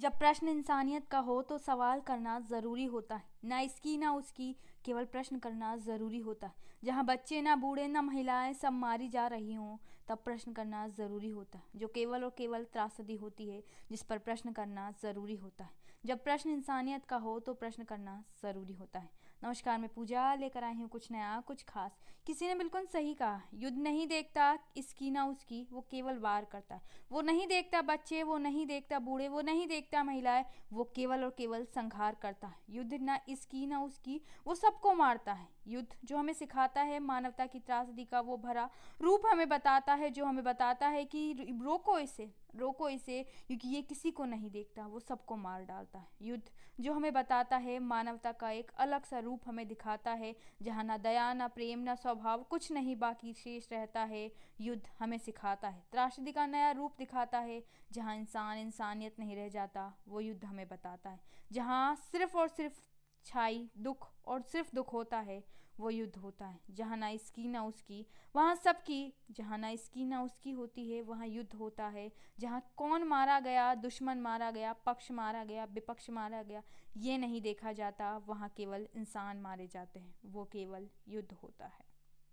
जब प्रश्न इंसानियत का हो तो सवाल करना ज़रूरी होता है। ना इसकी, ना उसकी, केवल प्रश्न करना ज़रूरी होता। है जहाँ बच्चे, ना बूढ़े, ना महिलाएँ सब मारी जा रही हों, तब प्रश्न करना ज़रूरी होता। है जो केवल और केवल त्रासदी होती है, जिस पर प्रश्न करना ज़रूरी होता है। जब प्रश्न इंसानियत का हो तो प्रश्न करना ज़रूरी होता है। नमस्कार, मैं पूजा लेकर आई हूँ कुछ नया, कुछ खास। किसी ने बिल्कुल सही कहा, युद्ध नहीं देखता, इसकी ना उसकी, वो केवल वार करता। है वो नहीं देखता बच्चे, वो नहीं देखता बूढ़े, वो नहीं देखता महिलाएँ, वो केवल और केवल संहार करता। है युद्ध ना इसकी ना उसकी, वो सबको मारता है। युद्ध जो हमें सिखाता है, मानवता की त्रासदी का वो भरा रूप हमें बताता है, जो हमें बताता है कि रोको इसे रोको इसे, क्योंकि ये किसी को नहीं देखता, वो सबको मार डालता है। युद्ध जो हमें बताता है, मानवता का एक अलग सा रूप हमें दिखाता है, जहाँ ना दया, ना प्रेम, ना स्वभाव, कुछ नहीं बाकी शेष रहता है। युद्ध हमें सिखाता है, त्रासदी का नया रूप दिखाता है, जहाँ इंसान, इंसानियत नहीं रह जाता, वो युद्ध हमें बताता है। जहाँ सिर्फ़ और सिर्फ़ छाई, दुख और सिर्फ़ दुख होता है, वो युद्ध होता है। जहाँ ना इसकी, ना उसकी। वहाँ सबकी, जहाँ ना इसकी, ना उसकी होती है, वहाँ युद्ध होता है। जहाँ कौन मारा गया, दुश्मन मारा गया, पक्ष मारा गया, विपक्ष मारा गया, ये नहीं देखा जाता। वहाँ केवल इंसान मारे जाते हैं, वो केवल युद्ध होता है।